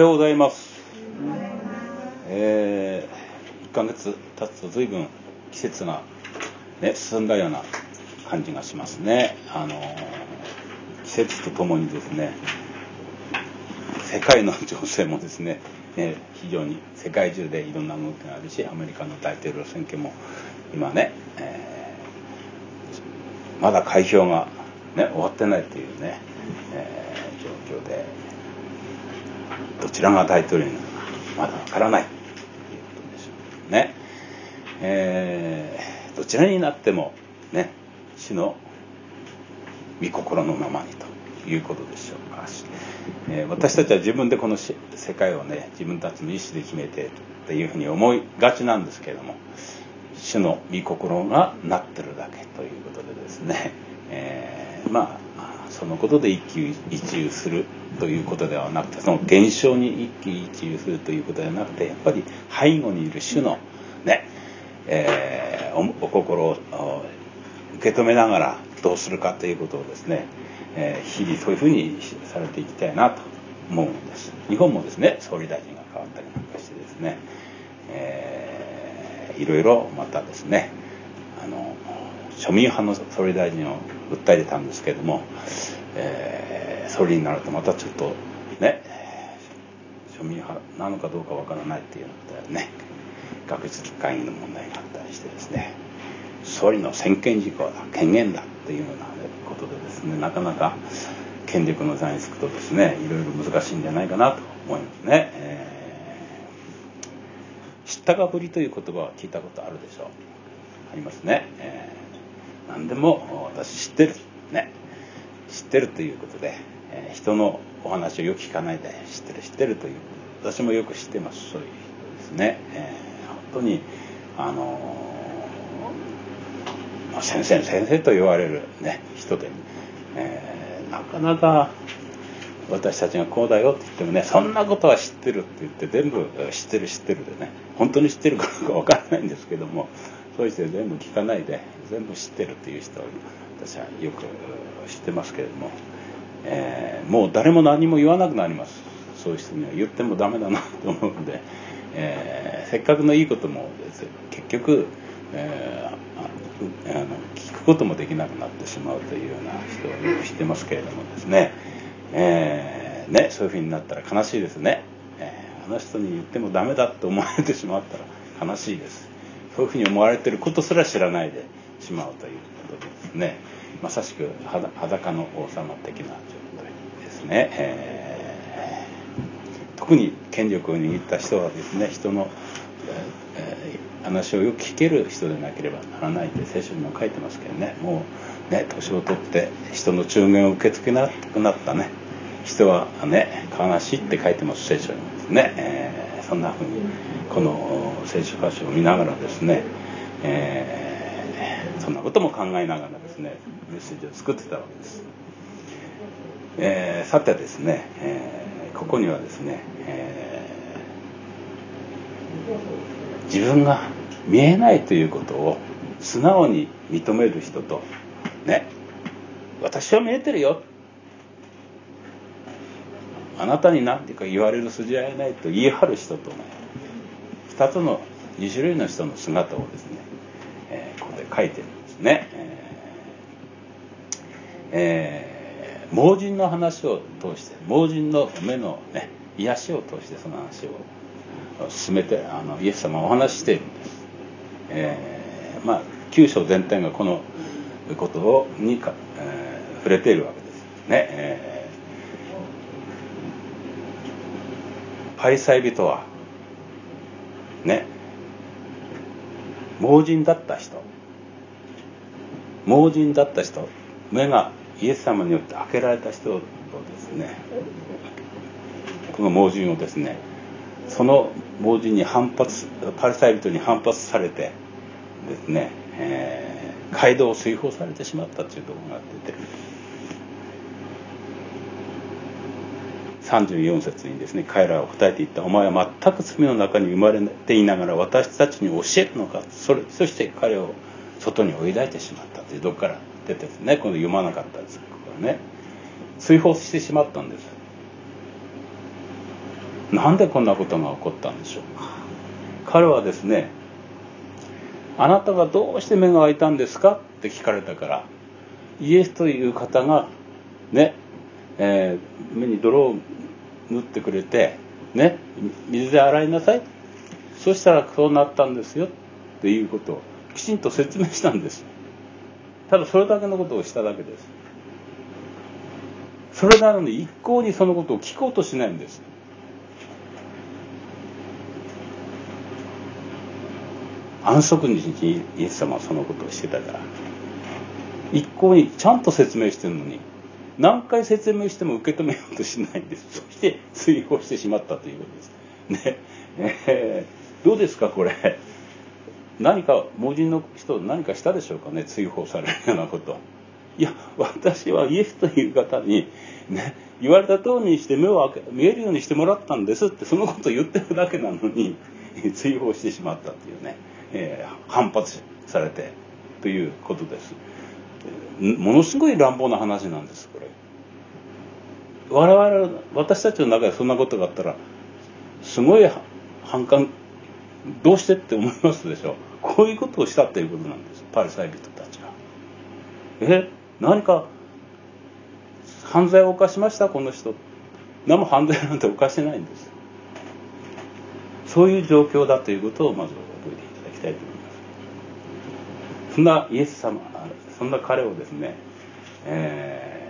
ようございます。えー、1ヶ月経つと随分季節がね、進んだような感じがしますね。あの、季節とともにですね、世界の情勢もですね、ね非常に世界中でいろんな動きがあるし、アメリカの大統領選挙も今ね、えー、まだ開票が、ね、終わってないというね、えー、状況で、どちらが大統領になるかまだわからないね。えー、どちらになってもね、主の御心のままにということでしょうか。えー、私たちは自分でこの世界をね、自分たちの意思で決めてっていうふうに思いがちなんですけれども、主の御心がなってるだけということでですね、えー、まあ、そのことで一喜一憂するということではなくてその現象に一喜一憂するということではなくてやっぱり背後にいる主のね、えー、おお心を受け止めながらどうするかということをですね、えー、日々そういうふうにされていきたいなと思うんです。日本もですね総理大臣が変わったりなんかしてですね、えー、いろいろまたですねあの庶民派の総理大臣を訴えてたんですけれども、えー、総理になるとまたちょっとね庶民派なのかどうかわからないっていうのでね。学術会議の問題があったりしてですね。総理の専権事項だ権限だというようなことでですねなかなか権力の座につくとですねいろいろ難しいんじゃないかなと思いますね、えー、知ったかぶりという言葉は聞いたことあるでしょう。ありますね、えー、何でも私知ってる。ね。知ってるということで、えー、人のお話をよく聞かないで知ってる知ってるという私もよく知ってます。そういう人ですね、えー、本当にあのー、先生先生と言われる、ね、人で、えー、なかなか私たちがこうだよって言ってもねそんなことは知ってるって言って全部知ってる知ってるでね本当に知ってるかどうかわからないんですけどもそうして全部聞かないで全部知ってるっていう人私はよく知ってますけれども、えー、もう誰も何も言わなくなります。そういう人には言ってもダメだなと思うので、えー、せっかくのいいことも結局、えー、あの聞くこともできなくなってしまうというような人をよく知ってますけれどもですね,、えー、ねそういうふうになったら悲しいですね、えあの人に言ってもダメだと思われてしまったら悲しいです。そういうふうに思われてることすら知らないでしまうということですね。まさしく裸の王様的な状態ですね、えー、特に権力を握った人はですね人の、えー、話をよく聞ける人でなければならないって聖書にも書いてますけどね。もうね年を取って人の中言を受け付けなくなったね。人はね悲しいって書いてます聖書にもですね、えー、そんなふうにこの聖書箇所を見ながらですね、えー、そんなことも考えながらですねメッセージを作ってたわけです、えー、さてですね、えー、ここにはですね、え自分が見えないということを素直に認める人とね私は見えてるよ。あなたに何ていうか言われる筋合いないと言い張る人とね2つの2種類の人の姿をですね、えー、ここで書いてるんですね。えーえ、盲人の話を通して盲人の目の、ね、癒しを通してその話を進めてあのイエス様はお話ししているんです。えー、まあ九章全体がこのことをにか、えー、触れているわけですね。えー、パリサイ人はね。盲人だった人。盲人だった人。目がイエス様によって開けられた人をですね。この盲人をですね。その盲人に反発パリサイ人に反発されてですね、えー、街道を追放されてしまったというところがあって34節にですね彼らは答えていった「お前は全く罪の中に生まれていながら私たちに教えるのか」それそして彼を外に追い出してしまったというどこから出てですね今度読まなかったんです。ここはね。追放してしまったんです。なんでこんなことが起こったんでしょう。か彼はですねあなたがどうして目が開いたんですかって聞かれたからイエスという方がね、えー、目に泥を塗ってくれてね水で洗いなさい。そしたらそうなったんですよっていうことをきちんと説明したんです。ただそれだけのことをしただけです。それなのに一向にそのことを聞こうとしないんです。安息日にイエス様はそのことをしてたから。一向にちゃんと説明してるのに何回説明しても受け止めようとしないんです。そして追放してしまったということです。ね。えー、どうですかこれ。何か盲人の人何かしたでしょうかね追放されるようなこと。いや私はイエスという方にね言われた通りにして目を開け見えるようにしてもらったんですってそのことを言ってるだけなのに 追放してしまったっていうね、えー、反発されてということです。ものすごい乱暴な話なんですこれ。我々私たちの中でそんなことがあったらすごい反感どうしてって思いますでしょこういうことをしたっていうことなんですパリサイ人たちが。え？何か犯罪を犯しました？この人。何も犯罪なんて犯してないんです。そういう状況だということをまず覚えていただきたいと思います。そんなイエス様そんな彼をですね、え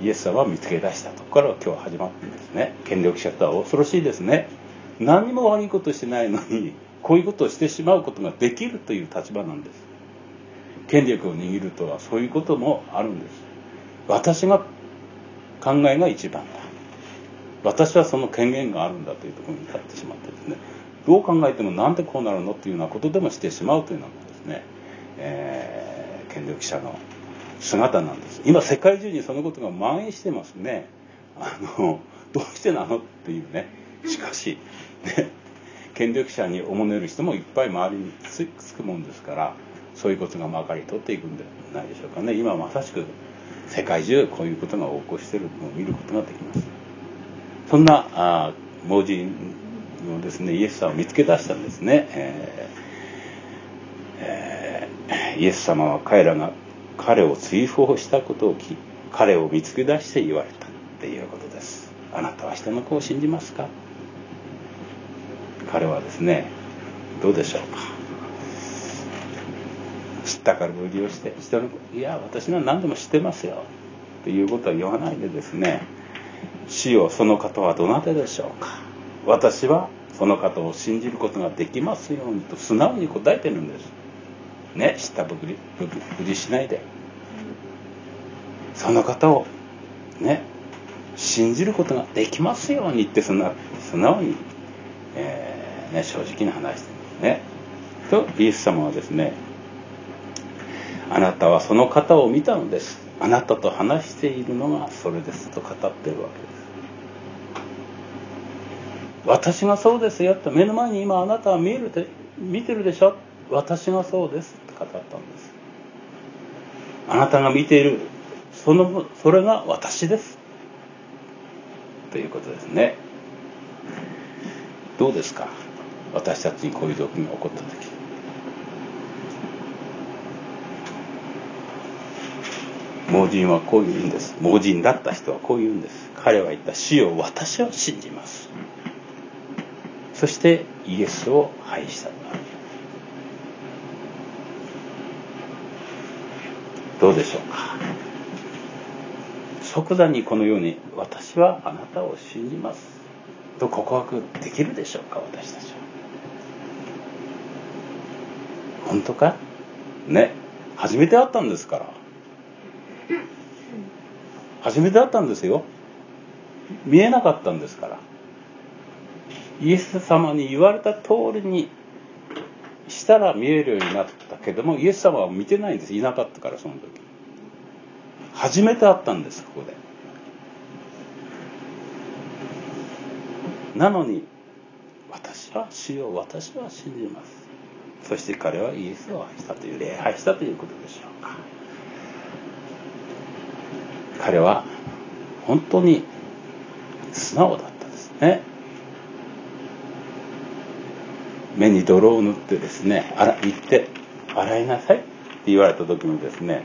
ー、イエス様は見つけ出したところから今日始まってですね。権力者とは恐ろしいですね。何も悪いことしてないのに こういうことをしてしまうことができるという立場なんです。権力を握るとはそういうこともあるんです。私が考えが一番だ。私はその権限があるんだというところに立ってしまってですね。どう考えてもなんでこうなるのっていうようなことでもしてしまうというのがですね、えー、権力者の姿なんです。今世界中にそのことが蔓延してますね。あのどうしてなのっていうね。しかしね権力者におもねる人もいっぱい周りにつくもんですからそういうことがまかり取っていくんじゃないでしょうかね。今まさしく世界中こういうことが起こしてるのを見ることができます。そんなあ盲人のですねイエス様を見つけ出したんですね、えーえー、イエス様は彼らが彼を追放したことを聞き彼を見つけ出して言われたっていうことです。あなたは人の子を信じますか？彼はですねどうでしょうか？知ったかぶりをして人のいや私は何でも知ってますよ。ということは言わないでですね死よその方はどなたでしょうか？私はその方を信じることができますようにと素直に答えてるんです。ね知ったぶりぶりしないで。その方をね信じることができますようにってそんな素直に、えーね、正直な話してるんですね。とイエス様はですねあなたはその方を見たのです。あなたと話しているのがそれです。と語ってるわけです。私がそうですよって目の前に今あなたは見えるで見てるでしょ。私がそうです。語ったんです。あなたが見ているそのそれが私です。ということですね。どうですか？私たちにこういう状況が起こった時。盲人はこう言うんです。盲人だった人はこう言うんです。彼は言った死を私は信じます。そしてイエスを拝した。どうでしょうか？即座にこのように私はあなたを信じます。と告白できるでしょうか？私たちは。本当か？ね。初めて会ったんですから。初めて会ったんですよ。見えなかったんですから。イエス様に言われた通りにしたら見えるようになったけどもイエス様は見てないんです。いなかったからその時。初めて会ったんですここで。なのに私は主を私は信じます。そして彼はイエスを愛したという礼拝したということでしょうか。彼は本当に素直だったですね。目に泥を塗ってですねあら行って洗いなさいって言われた時もですね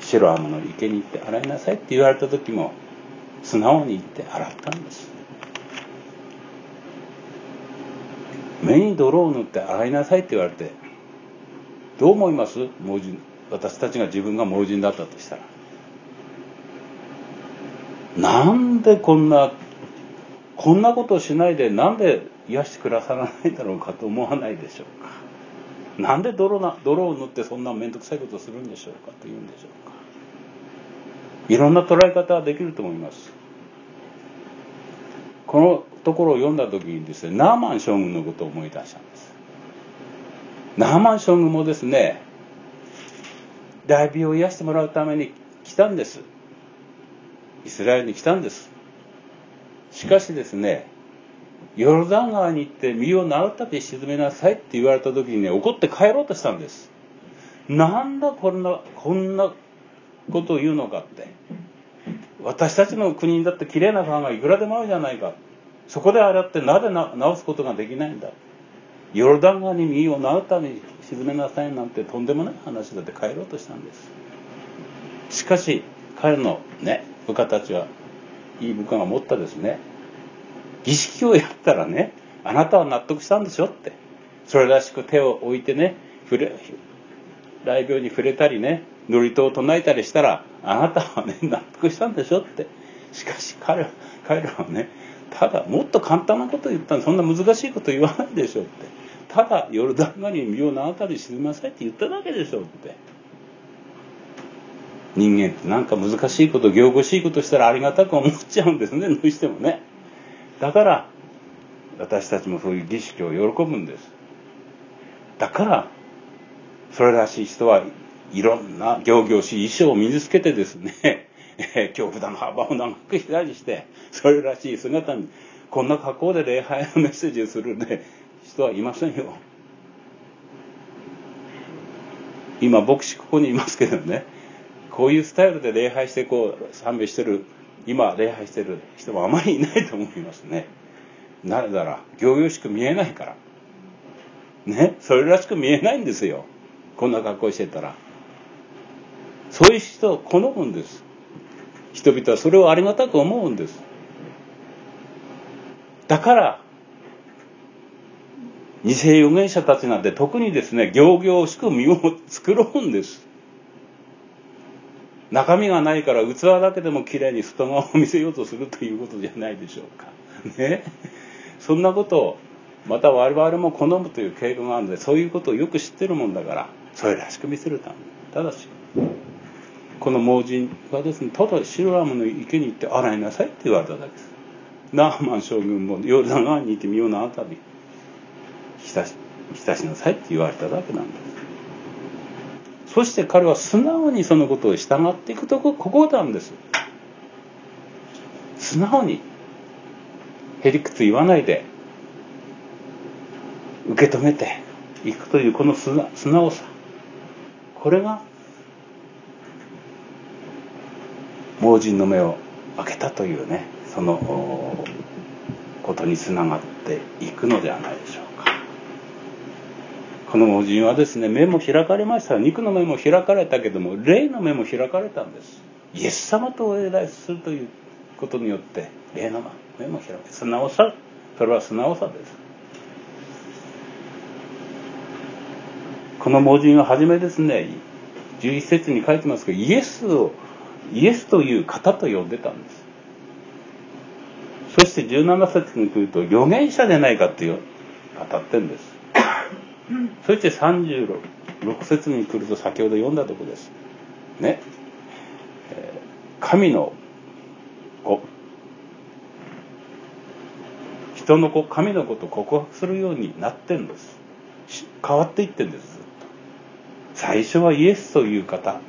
白浜の池に行って洗いなさいって言われた時も素直に行って洗ったんです。目に泥を塗って洗いなさいって言われてどう思います？盲人。私たちが自分が盲人だったとしたら。なんでこんなこんなことしないでなんで癒してくださらないだろうかと思わないでしょうか。なんで泥な泥を塗ってそんな面倒くさいことをするんでしょうかと言うんでしょうか。いろんな捉え方はできると思います。このところを読んだ時にですねナーマン将軍のことを思い出したんです。ナーマン将軍もですね大病を癒してもらうために来たんです。イスラエルに来たんです。しかしですねヨルダン川に行って身を習ったて沈めなさいって言われた時にね怒って帰ろうとしたんです。なんだこんなこんなことを言うのかって。私たちの国にだって綺麗な川がいくらでもあるじゃないか。そこでああやってなぜ直すことができないんだ。ヨルダン川に身を習ったに沈めなさいなんてとんでもない話だって帰ろうとしたんです。しかし彼のね部下たちはいい部下が持ったですね。儀式をやったらねあなたは納得したんでしょって。それらしく手を置いてね触れ雷病に触れたりね祝詞を唱えたりしたらあなたはね 納得したんでしょって。しかし彼彼らはねただもっと簡単なこと言ったらそんな難しいこと言わないでしょって。ただヨルダン川に身を縄たり沈めなさいって言っただけでしょって。人間ってなんか難しいこと行々しいことしたらありがたく思っちゃうんですねどうしてもね。だから私たちもそういう儀式を喜ぶんです。だからそれらしい人はいろんな行々しい衣装を身につけてですね恐怖だの幅を長くしたりしてそれらしい姿にこんな格好で礼拝のメッセージをする、ね、人はいませんよ。今牧師ここにいますけどねこういうスタイルで礼拝してこう賛美してる今礼拝してる人もあまりいないと思いますね。なぜなら行々しく見えないから。ね？それらしく見えないんですよ。こんな格好してたら。そういう人を好むんです。人々はそれをありがたく思うんです。だから偽預言者たちなんて特にですね行々しく身を作ろうんです。中身がないから器だけでもきれいに外側を見せようとするということじゃないでしょうか。ね。そんなことをまた我々も好むという傾向があるのでそういうことをよく知ってるもんだからそれらしく見せるためただしこの盲人はですねただシロラムの池に行って洗いなさいって言われただけですナーマン将軍もヨルダン川に行って身を縄たび浸し浸しなさいって言われただけなんですそして彼は素直にそのことを従っていくとこここなんです。素直にへりくつ言わないで受け止めていくというこの素直さ。これが盲人の目を開けたというねそのことにつながっていくのではないでしょう。かこの盲人はですね目も開かれました。肉の目も開かれたけども霊の目も開かれたんです。イエス様とお偉いするということによって霊の目も開かれ素直さそれは素直さです。この盲人は初めですね11節に書いてますけどイエスをイエスという方と呼んでたんです。そして17節に来ると預言者でないかって語ってるんです。そして36節に来ると先ほど読んだとこです。ね。神の子。人の子、神の子と告白するようになってんです。変わっていってんです、ずっと。最初はイエスという方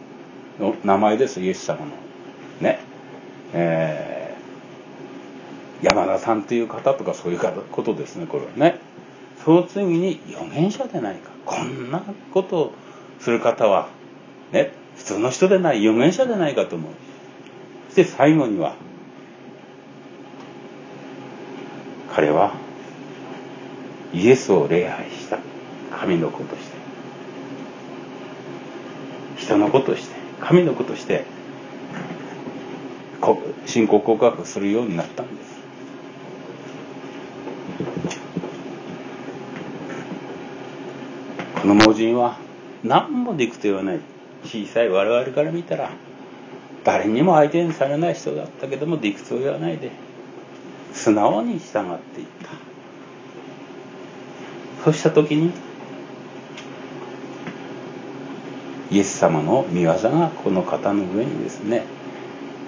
の名前です、イエス様の。ね。えー、山田さんという方とかそういうことですね、これはね。その次に預言者でないか。こんなことをする方はね普通の人でない預言者でないかと思う。そして最後には彼はイエスを礼拝した。神の子として。人の子として。神の子として信仰告白するようになったんです。この盲人は何もできと言わない。小さい我々から見たら誰にも相手にされない人だったけども理屈を言わないで素直に従っていった。そうした時にイエス様の御業がこの方の上にですね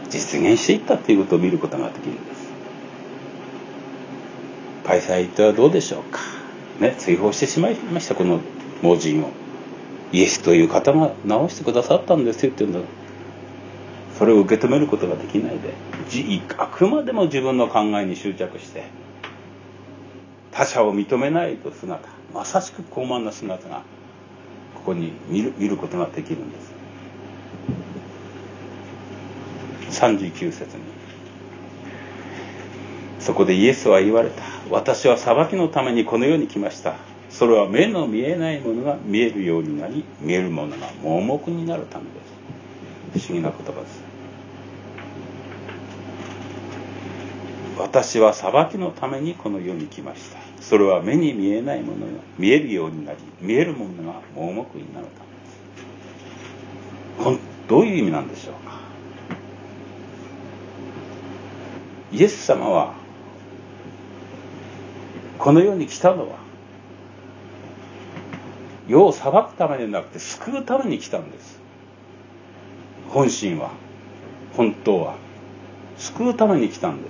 実現していったということを見ることができるんです。パイサイトはどうでしょうか。ね追放してしまいました。この盲人をイエスという方が治してくださったんですよっていうんだ。それを受け止めることができないで。あくまでも自分の考えに執着して他者を認めないと姿まさしく高慢な姿がここに見る見ることができるんです。39節にそこでイエスは言われた。私は裁きのためにこの世に来ました。それは目の見えないものが見えるようになり見えるものが盲目になるためです。不思議な言葉です。私は裁きのためにこの世に来ました。それは目に見えないものが見えるようになり見えるものが盲目になるためです。どういう意味なんでしょうか。イエス様はこの世に来たのは世を裁くためでなくて救うために来たんです。本心は本当は。救うために来たんで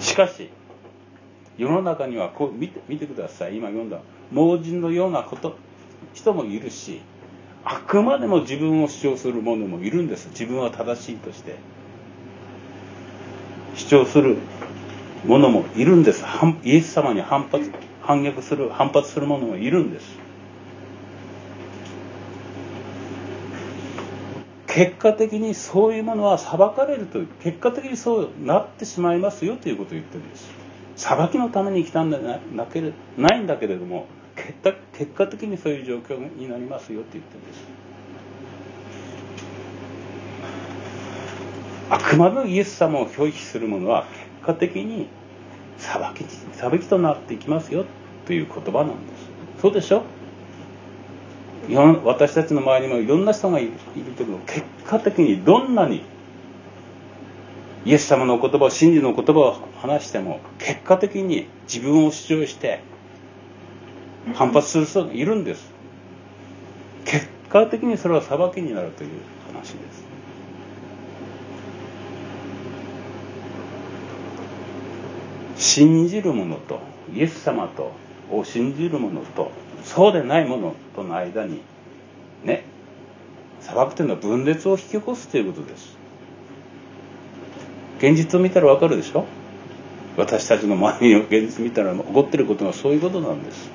す。しかし世の中にはこう見て見てください。今読んだ盲人のようなこと人もいるしあくまでも自分を主張する者もいるんです。自分は正しいとして。主張する者もいるんです。イエス様に反発反逆する反発する者もいるんです。結果的にそういうものは裁かれるという結果的にそうなってしまいますよということを言ってるんです。裁きのために来たんじゃなけれないんだけれども結果的にそういう状況になりますよって言ってるんです。あくまでイエス様を拒否する者は結果的に裁き裁きとなっていきますよという言葉なんです。そうでしょ？私たちの周りにもいろんな人がいるけど結果的にどんなにイエス様の言葉を真理の言葉を話しても結果的に自分を主張して反発する人がいるんです。結果的にそれは裁きになるという話です。信じる者とイエス様とを信じる者とそうでない者との間にね裁くというのは分裂を引き起こすということです。現実を見たらわかるでしょ？私たちの周りの現実見たら起こってることがそういうことなんです。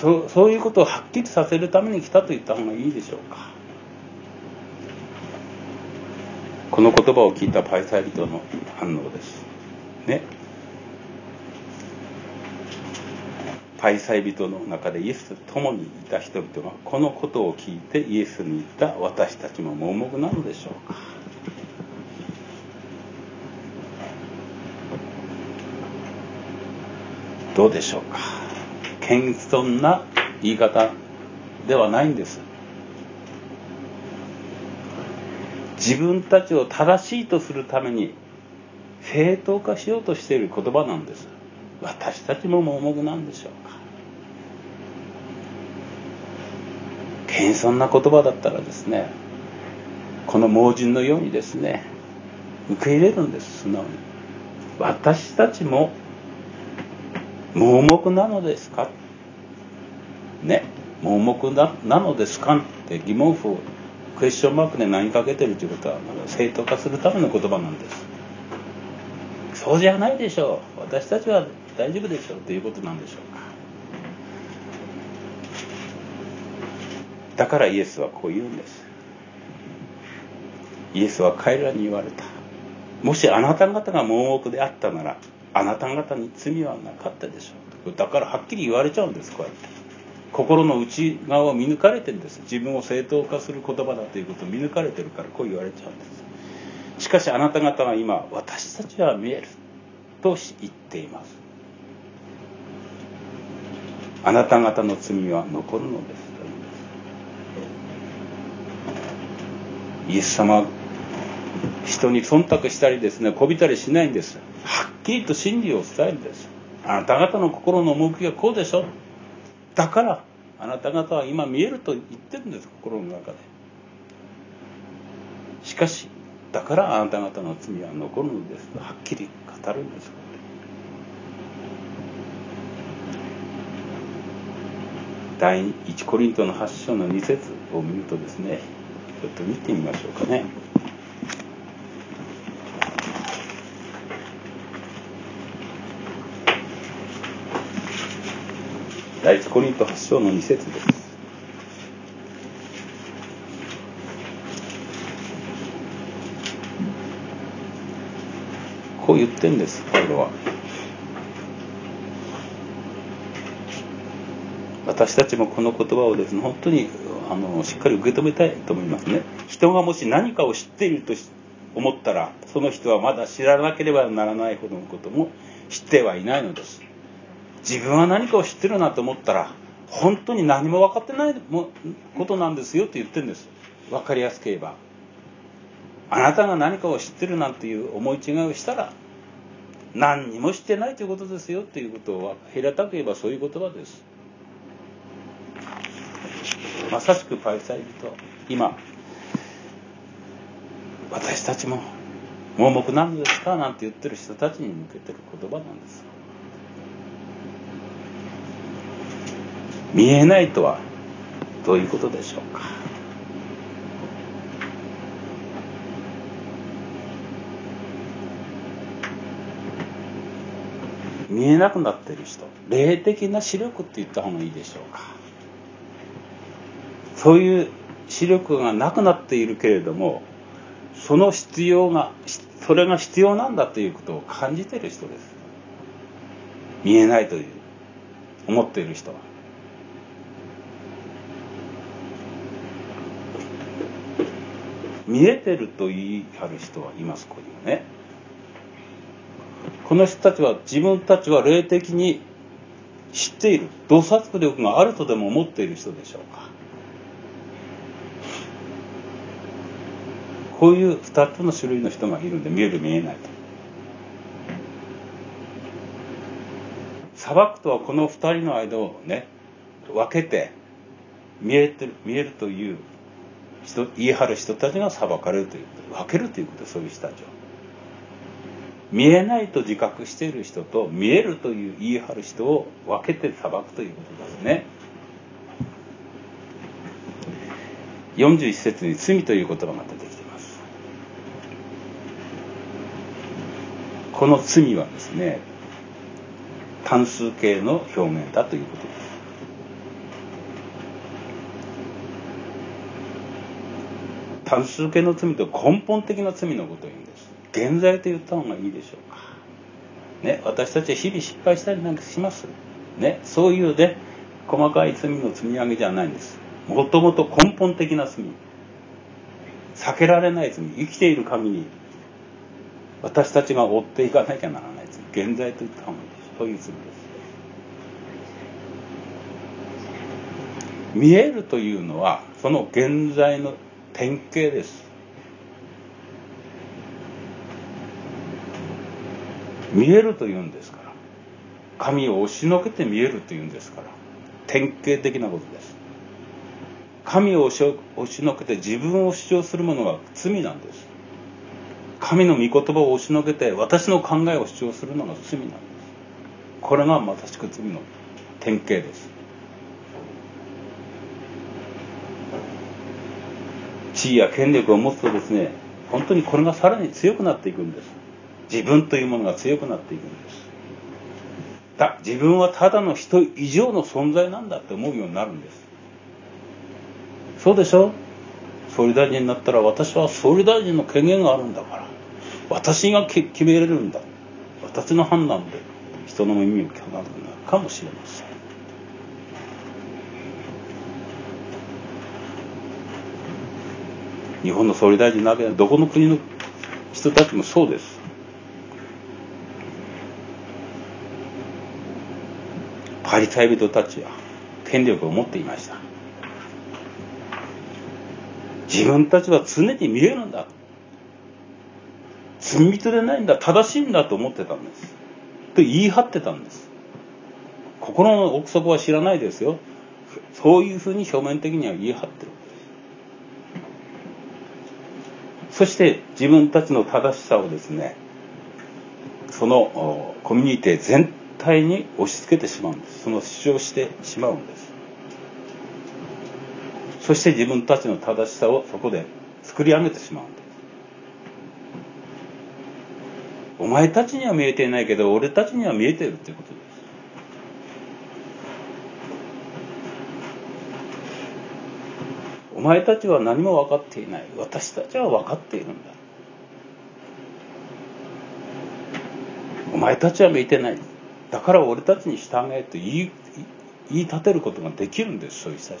そそういうことをはっきりさせるために来たと言った方がいいでしょうか。この言葉を聞いたパイサイ人の反応です。ね。パイサイ人の中でイエスと共にいた人々がこのことを聞いてイエスに言った私たちも盲目なのでしょうか。どうでしょうか。謙遜な言い方ではないんです。自分たちを正しいとするために正当化しようとしている言葉なんです。私たちも盲目なんでしょうか。謙遜な言葉だったらですねこの盲人のようにですね受け入れるんです。素直に。私たちも盲目なのですか。ね盲目なのですかって疑問符をクエスチョンマークで何かけてるということは正当化するための言葉なんです。そうじゃないでしょ。う私たちは大丈夫でしょうということなんでしょうかだからイエスはこう言うんです。イエスは彼らに言われた。もしあなた方が盲目であったならあなた方に罪はなかったでしょう。だからはっきり言われちゃうんですこうやって。心の内側を見抜かれてるんです。自分を正当化する言葉だということを見抜かれてるからこう言われちゃうんです。しかしあなた方は今私たちは見えると言っています。あなた方の罪は残るのですイエス様人に忖度したりですねこびたりしないんです。はっきりと真理を伝えるんです。あなた方の心の動きがこうでしょだからあなた方は今見えると言ってるんです心の中で。しかしだからあなた方の罪は残るのですとはっきり語るんです第1コリントの8章の2節を見るとですねちょっと見てみましょうかね。第一コリント8章の2節です。こう言ってんです、パウロは。私たちもこの言葉をですね、本当にあのしっかり受け止めたいと思いますね。人がもし何かを知っていると思ったらその人はまだ知らなければならないほどのことも知ってはいないのです。自分は何かを知ってるなと思ったら本当に何も分かってないことなんですよって言ってるんです。分かりやすく言えば。あなたが何かを知ってるなんていう思い違いをしたら何にも知ってないということですよっていうことを平たく言えばそういう言葉です。まさしくパリサイ人今私たちも盲目なんですかなんて言ってる人たちに向けてる言葉なんです。見えないとはどういうことでしょうか。見えなくなってる人霊的な視力って言った方がいいでしょうか。そういう視力がなくなっているけれどもその必要がそれが必要なんだということを感じてる人です。見えないという思っている人は。見えてると言い張る人はいますここにもね。この人たちは自分たちは霊的に知っている。洞察力があるとでも思っている人でしょうか。こういう2つの種類の人がいるんで見える見えないと。裁くとはこの2人の間をね分けて見えてる見えるという人言い張る人たちが裁かれるという分けるということそういう人たちを。見えないと自覚している人と見えるという言い張る人を分けて裁くということですね。41節に罪という言葉が出てきてます。この罪はですね単数形の表現だということです。単数形の罪と根本的な罪のことを言うんです。現在と言った方がいいでしょうか。ね私たちは日々失敗したりなんかします？ねそういうね細かい罪の積み上げじゃないんです。もともと根本的な罪。避けられない罪。生きている神に私たちが追っていかなきゃならない罪。現在といった方がいいです。そういう罪です。見えるというのはその現在の典型です。見えるというんですから。神を押しのけて見えるというんですから。典型的なことです。神を押しのけて自分を主張するものは罪なんです。神の御言葉を押しのけて私の考えを主張するのが罪なんです。これがまさしく罪の典型です。地位や権力を持つとですね本当にこれがさらに強くなっていくんです。自分というものが強くなっていくんです。だ自分はただの人以上の存在なんだって思うようになるんです。そうでしょ？総理大臣になったら私は総理大臣の権限があるんだから。私が決めれるんだ。私の判断で人の耳を聞かなくなるかもしれません。日本の総理大臣なわけでどこの国の人たちもそうです。パリタイ人たちは権力を持っていました。自分たちは常に見えるんだ。罪人でないんだ。正しいんだと思ってたんです。と言い張ってたんです。心の奥底は知らないですよ。そういうふうに表面的には言い張ってる。そして自分たちの正しさをですねそのコミュニティ全体に押し付けてしまうんです。その主張してしまうんです。そして自分たちの正しさをそこで作り上げてしまうんです。お前たちには見えていないけど俺たちには見えてるっていうことです。お前たちは何も分かっていない。私たちは分かっているんだ。お前たちは見えてない。だから俺たちに従えと言い言い立てることができるんですそういう人たち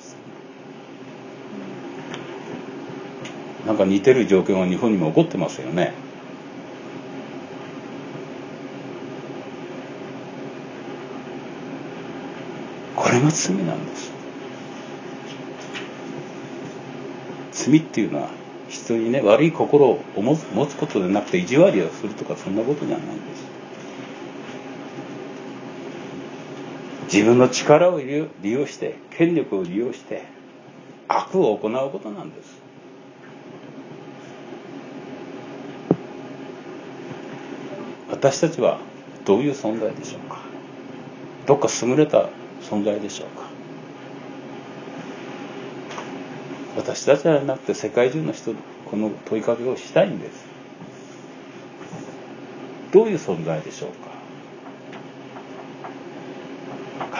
なんか似てる状況が日本にも起こってますよね。これが罪なんです。罪っていうのは人にね悪い心を持つことでなくて意地悪をするとかそんなことじゃないんです。自分の力を利用して権力を利用して悪を行うことなんです。私たちはどういう存在でしょうか？どっか優れた存在でしょうか？私たちじゃなくて世界中の人この問いかけをしたいんです。どういう存在でしょうか？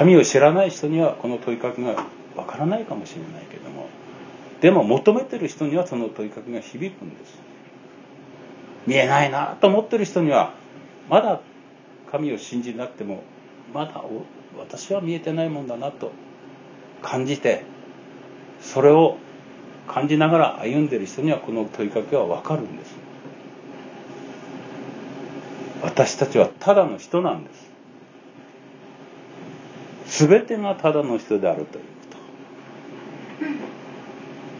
神を知らない人にはこの問いかけがわからないかもしれないけどもでも求めてる人にはその問いかけが響くんです。見えないなと思ってる人にはまだ神を信じなくてもまだ私は見えてないもんだなと感じてそれを感じながら歩んでる人にはこの問いかけは分かるんです。私たちはただの人なんです。全てがただの人であるというこ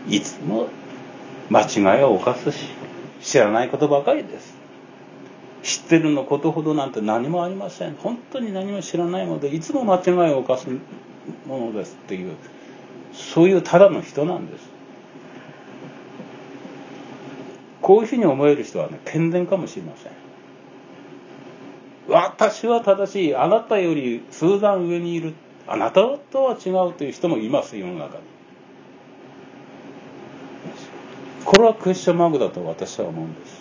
と。いつも間違いを犯すし知らないことばかりです。知ってるのことほどなんて何もありません。本当に何も知らないのでいつも間違いを犯すものですっていうそういうただの人なんです。こういうふうに思える人はね健全かもしれません。私は正しい。あなたより数段上にいる。あなたとは違うという人もいます世の中に。これはクエスチョンマークだと私は思うんです。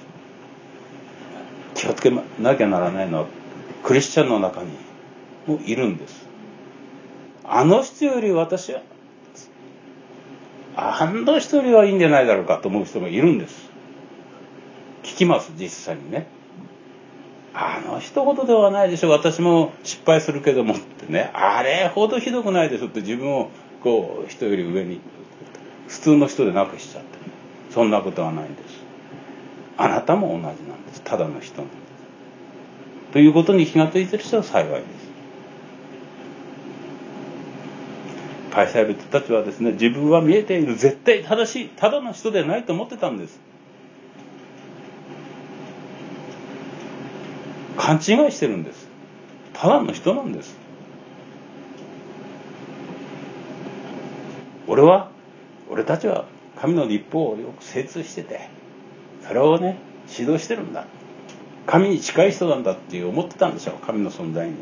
気をつけなきゃならないのはクリスチャンの中にもいるんです。あの人より私はあの人よりはいいんじゃないだろうかと思う人もいるんです。聞きます実際にね。あの人ほどではないでしょ私も失敗するけどもってね。あれほどひどくないでしょって自分をこう人より上に普通の人でなくしちゃって。そんなことはないんです。あなたも同じなんです。ただの人なんです。ということに気が付いてる人は幸いです。パイサイ人たちはですね自分は見えている絶対正しいただの人ではないと思ってたんです。勘違いしてるんです。ただの人なんです。俺は俺たちは神の立法をよく精通しててそれをね指導してるんだ。神に近い人なんだっていう思ってたんでしょう神の存在に。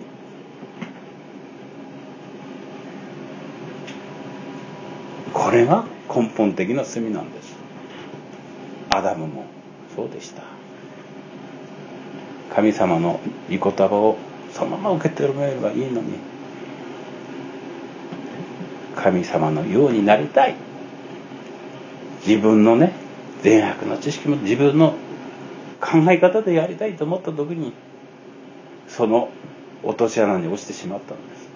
これが根本的な罪なんです。アダムもそうでした。神様の御言葉をそのまま受け止めればいいのに神様のようになりたい。自分のね善悪の知識も自分の考え方でやりたいと思った時にその落とし穴に落ちてしまったんです。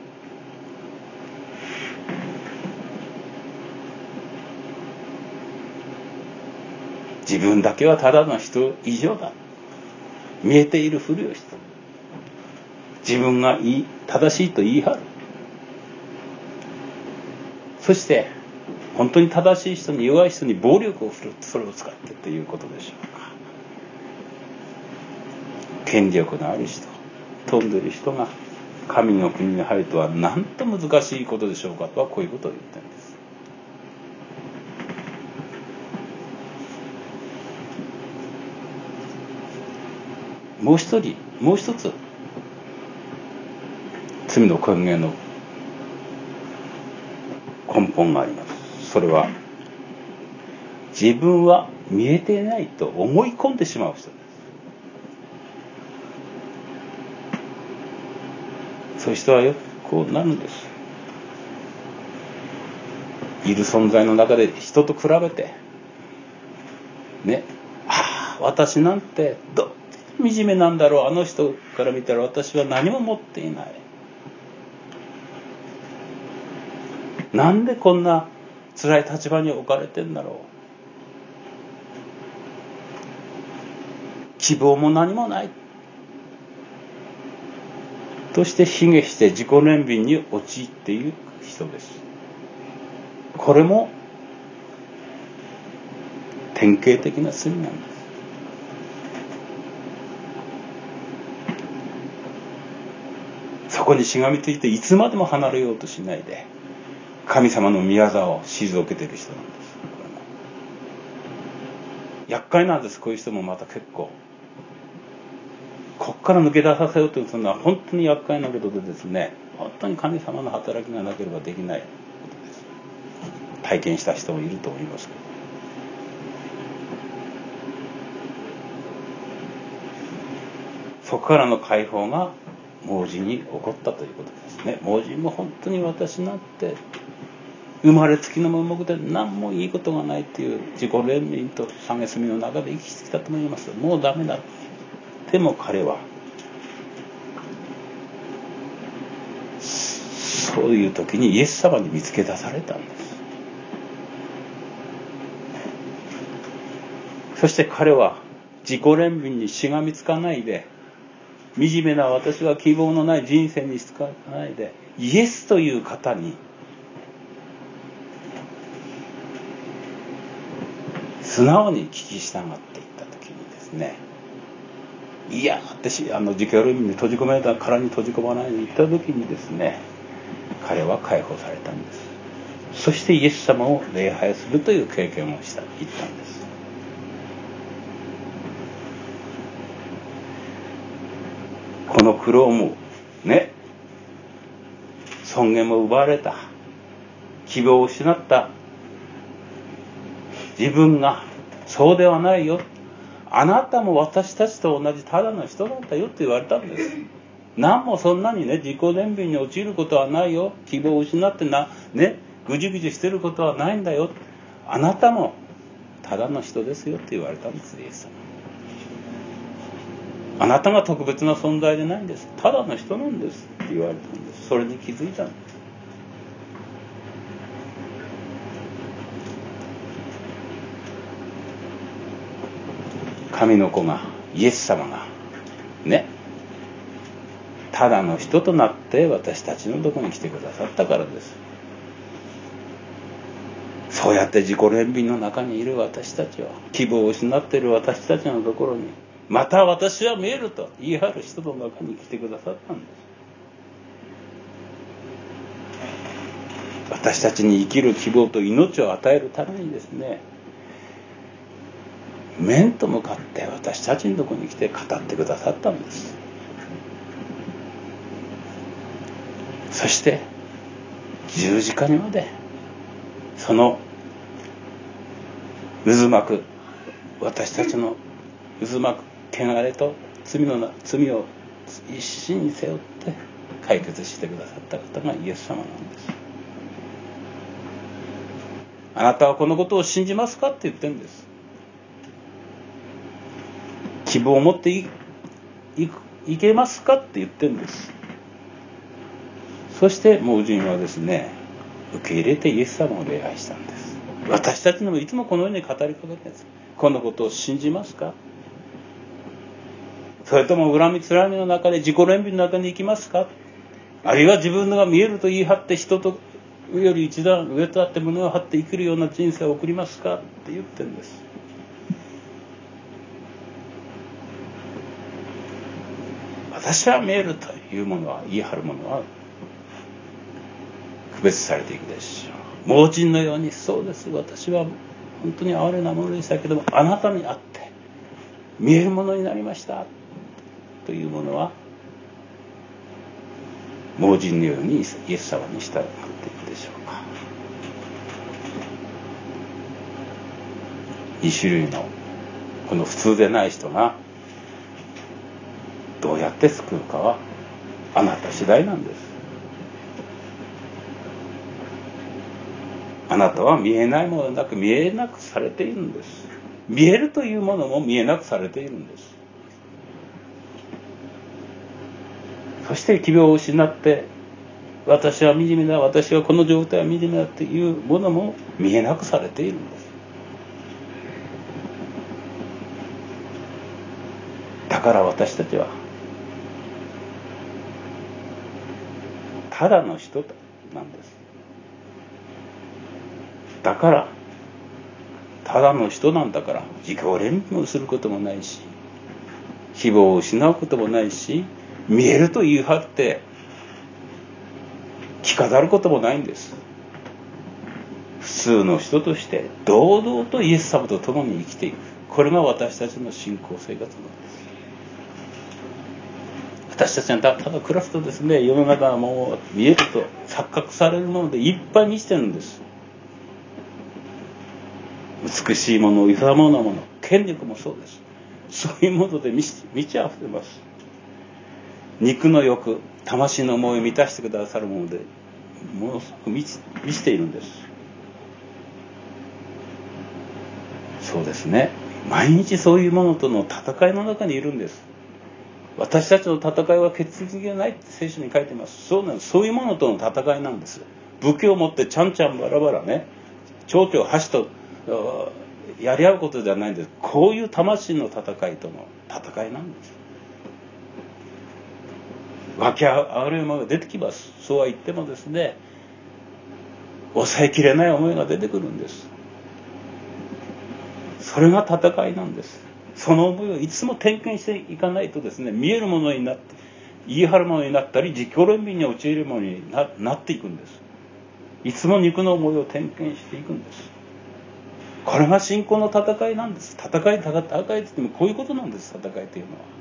自分だけはただの人以上だ。見えているふりをした自分がいい正しいと言い張る。そして本当に正しい人に弱い人に暴力を振るそれを使ってということでしょうか。権力のある人飛んでる人が神の国に入るとはなんと難しいことでしょうかとはこういうことを言ってるんです。もう一人もう一つ。罪の根源の根本があります。それは自分は見えていないと思い込んでしまう人です。そういう人はよくこうなるんです。いる存在の中で人と比べてねああ私なんてどう惨めなんだろう。あの人から見たら私は何も持っていない。なんでこんな辛い立場に置かれてんだろう。希望も何もない。として卑下して自己憐憫に陥っている人です。これも典型的な罪なんです。そこにしがみついていつまでも離れようとしないで神様の御業を退けてる人なんです。厄介なんですこういう人もまた結構。こっから抜け出させようとするのは本当に厄介なことでですね本当に神様の働きがなければできない。ことです体験した人もいると思いますけど。そこからの解放が盲人に起こったということですね。盲人も本当に私なんて生まれつきの盲目で何もいいことがないっていう自己憐憫と蔑みの中で生きてきたと思います。もうダメだでも彼はそういう時にイエス様に見つけ出されたんです。そして彼は自己憐憫にしがみつかないで惨めな私は希望のない人生にしかないでイエスという方に素直に聞き従っていった時にですねいや私あの自己憐憫に閉じ込められた殻に閉じ込まないに行った時にですね彼は解放されたんです。そしてイエス様を礼拝するという経験をした言ったんです。この苦労もね尊厳も奪われた。希望を失った。自分がそうではないよ。あなたも私たちと同じただの人だったよって言われたんです。何もそんなにね自己憐憫に陥ることはないよ。希望を失ってなねぐじぐじしてることはないんだよ。あなたもただの人ですよって言われたんですイエス様。あなたが特別な存在でないんです。ただの人なんですって言われたんです。それに気づいたんです神の子がイエス様がね。ただの人となって私たちのとこに来てくださったからです。そうやって自己憐憫の中にいる私たちは希望を失っている私たちのところに。また私は見えると言い張る人の中に来てくださったんです。私たちに生きる希望と命を与えるためにですね面と向かって私たちのとこに来て語ってくださったんです。そして十字架にまでその渦巻く私たちの渦巻く汚れと罪の罪を一身に背負って解決してくださった方がイエス様なんです。あなたはこのことを信じますかって言ってるんです。希望を持っていいけますかって言ってるんです。そして盲人はですね受け入れてイエス様を礼拝したんです。私たちにもいつもこのように語りかけてるんです。このことを信じますか？それとも恨みつらみの中で自己憐憫の中に行きますか？あるいは自分のが見えると言い張って人とより一段上とあって胸を張って生きるような人生を送りますか？って言ってるんです。私は見えるというものは言い張るものは区別されていくでしょう。盲人のようにそうです。私は本当に哀れなものでしたけどもあなたに会って見えるものになりました。というものは盲人のようにイエス様に従っていくでしょうか。2種類のこの普通でない人がどうやって救うかはあなた次第なんです。あなたは見えないものなく見えなくされているんです。見えるというものも見えなくされているんです。そして希望を失って私は惨めだ私はこの状態は惨めだっていうものも見えなくされているんです。だから私たちはただの人なんです。だからただの人なんだから自己憐憫をすることもないし希望を失うこともないし見えると言い張って着飾ることもないんです。普通の人として堂々とイエス様と共に生きていく。これが私たちの信仰生活なんです。私たちはただ暮らすとですね。世の中はもう見えると錯覚されるものでいっぱいにしてるんです。美しいもの、勇まなもの、権力もそうです。そういうもので満ち満ち溢れます。肉の欲、魂の思いを満たしてくださるもので、ものすごく満ち満ちているんです。そうですね。毎日そういうものとの戦いの中にいるんです。私たちの戦いは決意がないって聖書に書いてます。そうなんです。そういうものとの戦いなんです。武器を持ってちゃんちゃんバラバラね、蝶々箸とやり合うことではないんですこういう魂の戦いとの戦いなんです湧き上がるものが出てきます。そうは言ってもですね抑えきれない思いが出てくるんです。それが戦いなんです。その思いをいつも点検していかないとですね見えるものになって言い張るものになったり自己憐憫に陥るものになっていくんです。いつも肉の思いを点検していくんです。これが信仰の戦いなんです。戦い戦いって言ってもこういうことなんです。戦いというのは。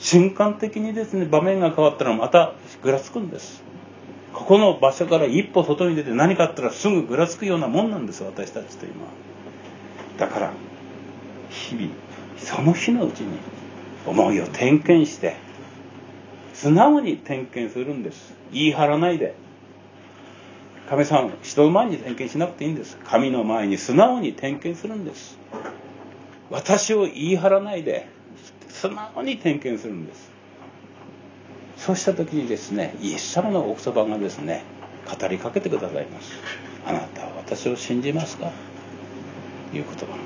瞬間的にですね場面が変わったらまたぐらつくんです。ここの場所から一歩外に出て何かあったらすぐぐらつくようなもんなんです私たちというのはだから日々その日のうちに思いを点検して素直に点検するんです。言い張らないで。神様人の前に点検しなくていいんです。神の前に素直に点検するんです。私を言い張らないで素直に点検するんです。そうした時にですねイエス様の奥そばがですね語りかけてくださいます。あなたは私を信じますか？という言葉。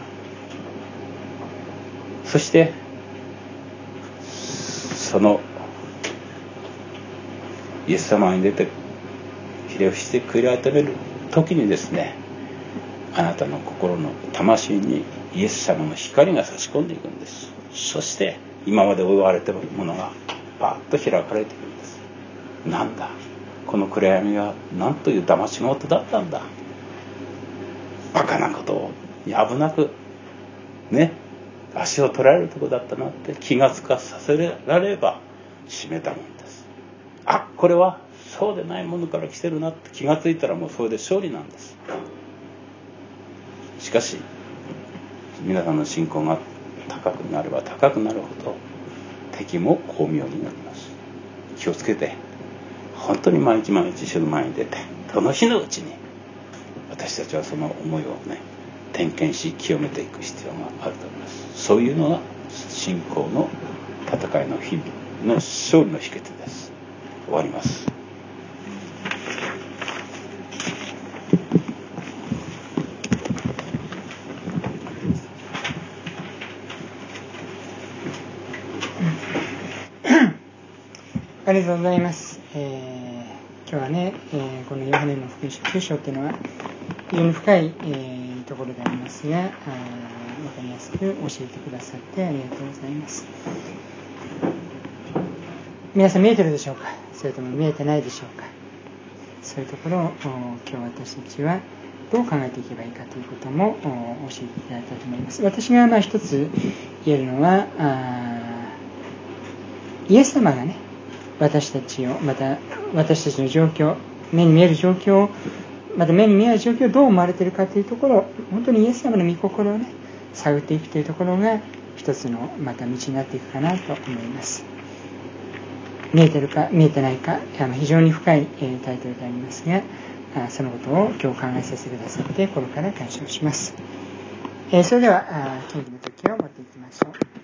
そしてそのイエス様に出てひれ伏して悔い改める時にですねあなたの心の魂にイエス様の光が差し込んでいくんです。そして今まで覆われているものがパッと開かれていくんです。なんだ？この暗闇は何という騙し事だったんだ？バカなことを危なくね？足を取られるとこだったなって気がつかさせられれば閉めたもんです。あこれはそうでないものから来てるなって気が付いたらもうそれで勝利なんです。しかし皆さんの信仰が高くなれば高くなるほど敵も巧妙になります。気をつけて本当に毎日毎日主の前に出てその日のうちに私たちはその思いをね点検し清めていく必要があると思います。そういうのが信仰の戦いの日々の勝利の秘訣です。終わります。りがとうございます。えー、今日はね、えー、このヨハネの福音書9章っていうのは非常に深い、えー、ところでありますが、分かりやすく教えてくださってありがとうございます。皆さん見えてるでしょうか？それとも見えてないでしょうか？そういうところを今日私たちはどう考えていけばいいかということも教えていただきたと思います。私がまあ一つ言えるのは、イエス様がね、私たちをまた私たちの状況目に見える状況をまた目に見えない状況をどう思われているかというところ本当にイエス様の御心をね探っていくというところが一つのまた道になっていくかなと思います。見えてるか見えてないかあの非常に深い、えタイトルでありますがあそのことを今日考えさせてくださって心から感謝をします、えそれでは天気の時を持っていきましょう。